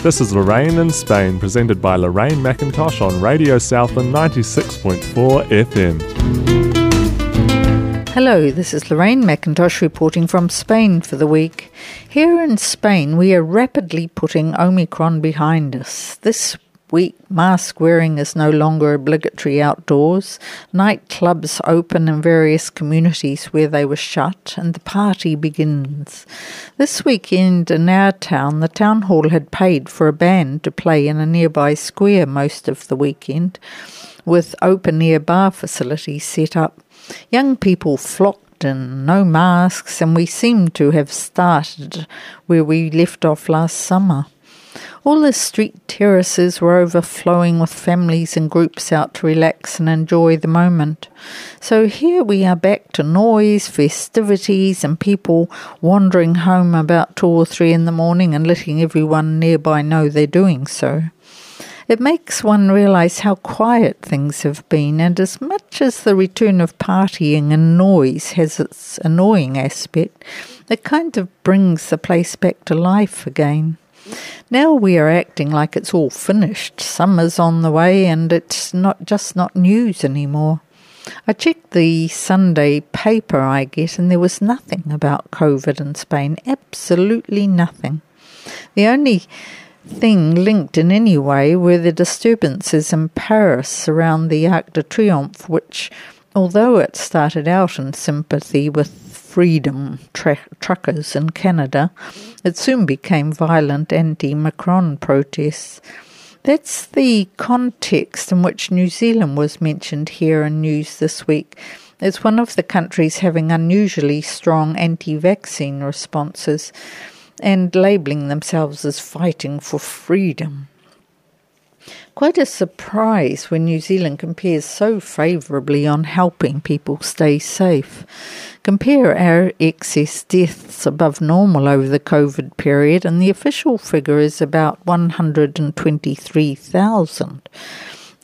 This is Lorraine in Spain, presented by Lorraine McIntosh on Radio Southland 96.4 FM. Hello, this is Lorraine McIntosh reporting from Spain for the week. Here in Spain, we are rapidly putting Omicron behind us. This week, mask wearing is no longer obligatory outdoors. Nightclubs open in various communities where they were shut, and the party begins. This weekend in our town, the town hall had paid for a band to play in a nearby square most of the weekend, with open air bar facilities set up. Young people flocked in, no masks, and we seem to have started where we left off last summer. All the street terraces were overflowing with families and groups out to relax and enjoy the moment. So here we are back to noise, festivities, and people wandering home about two or three in the morning and letting everyone nearby know they're doing so. It makes one realize how quiet things have been, and as much as the return of partying and noise has its annoying aspect, it kind of brings the place back to life again. Now we are acting like it's all finished. Summer's on the way and it's not just not news anymore. I checked the Sunday paper I get and there was nothing about COVID in Spain. Absolutely nothing. The only thing linked in any way were the disturbances in Paris around the Arc de Triomphe, which, although it started out in sympathy with freedom tra- truckers in Canada, it soon became violent anti Macron protests. That's the context in which New Zealand was mentioned here in news this week. It's one of the countries having unusually strong anti vaccine responses and labelling themselves as fighting for freedom. Quite a surprise when New Zealand compares so favourably on helping people stay safe. Compare our excess deaths above normal over the COVID period, and the official figure is about 123,000.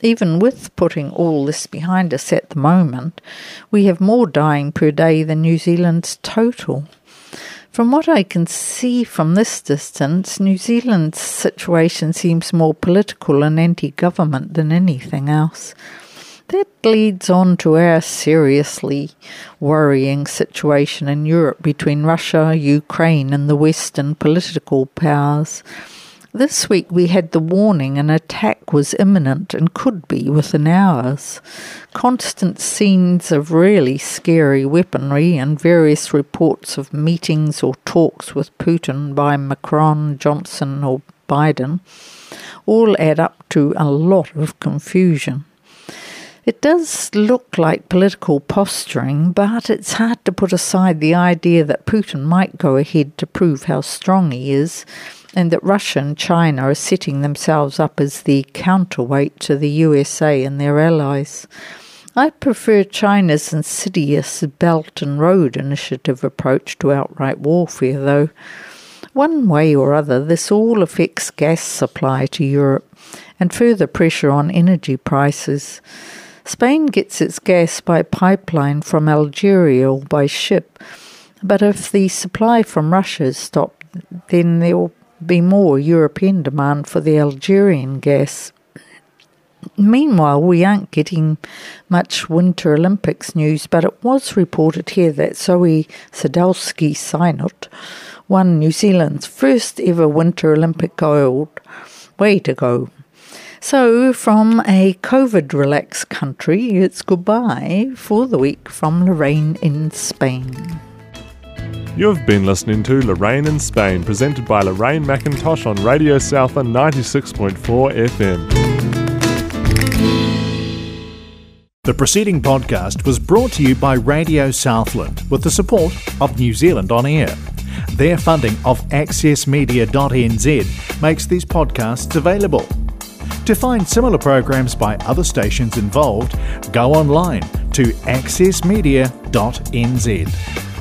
Even with putting all this behind us at the moment, we have more dying per day than New Zealand's total. From what I can see from this distance, New Zealand's situation seems more political and anti government than anything else. That leads on to our seriously worrying situation in Europe between Russia, Ukraine, and the Western political powers. This week we had the warning an attack was imminent and could be within hours. Constant scenes of really scary weaponry and various reports of meetings or talks with Putin by Macron, Johnson, or Biden all add up to a lot of confusion. It does look like political posturing, but it's hard to put aside the idea that Putin might go ahead to prove how strong he is and that Russia and China are setting themselves up as the counterweight to the USA and their allies. I prefer China's insidious Belt and Road Initiative approach to outright warfare, though. One way or other, this all affects gas supply to Europe and further pressure on energy prices. Spain gets its gas by pipeline from Algeria or by ship, but if the supply from Russia is stopped, then there will be more European demand for the Algerian gas. Meanwhile, we aren't getting much Winter Olympics news, but it was reported here that Zoi Sadowski Synnott won New Zealand's first ever Winter Olympic gold. Way to go. So, from a COVID relaxed country, it's goodbye for the week from Lorraine in Spain. You've been listening to Lorraine in Spain, presented by Lorraine McIntosh on Radio Southland 96.4 FM. The preceding podcast was brought to you by Radio Southland with the support of New Zealand On Air. Their funding of accessmedia.nz makes these podcasts available. To find similar programs by other stations involved, go online to accessmedia.nz.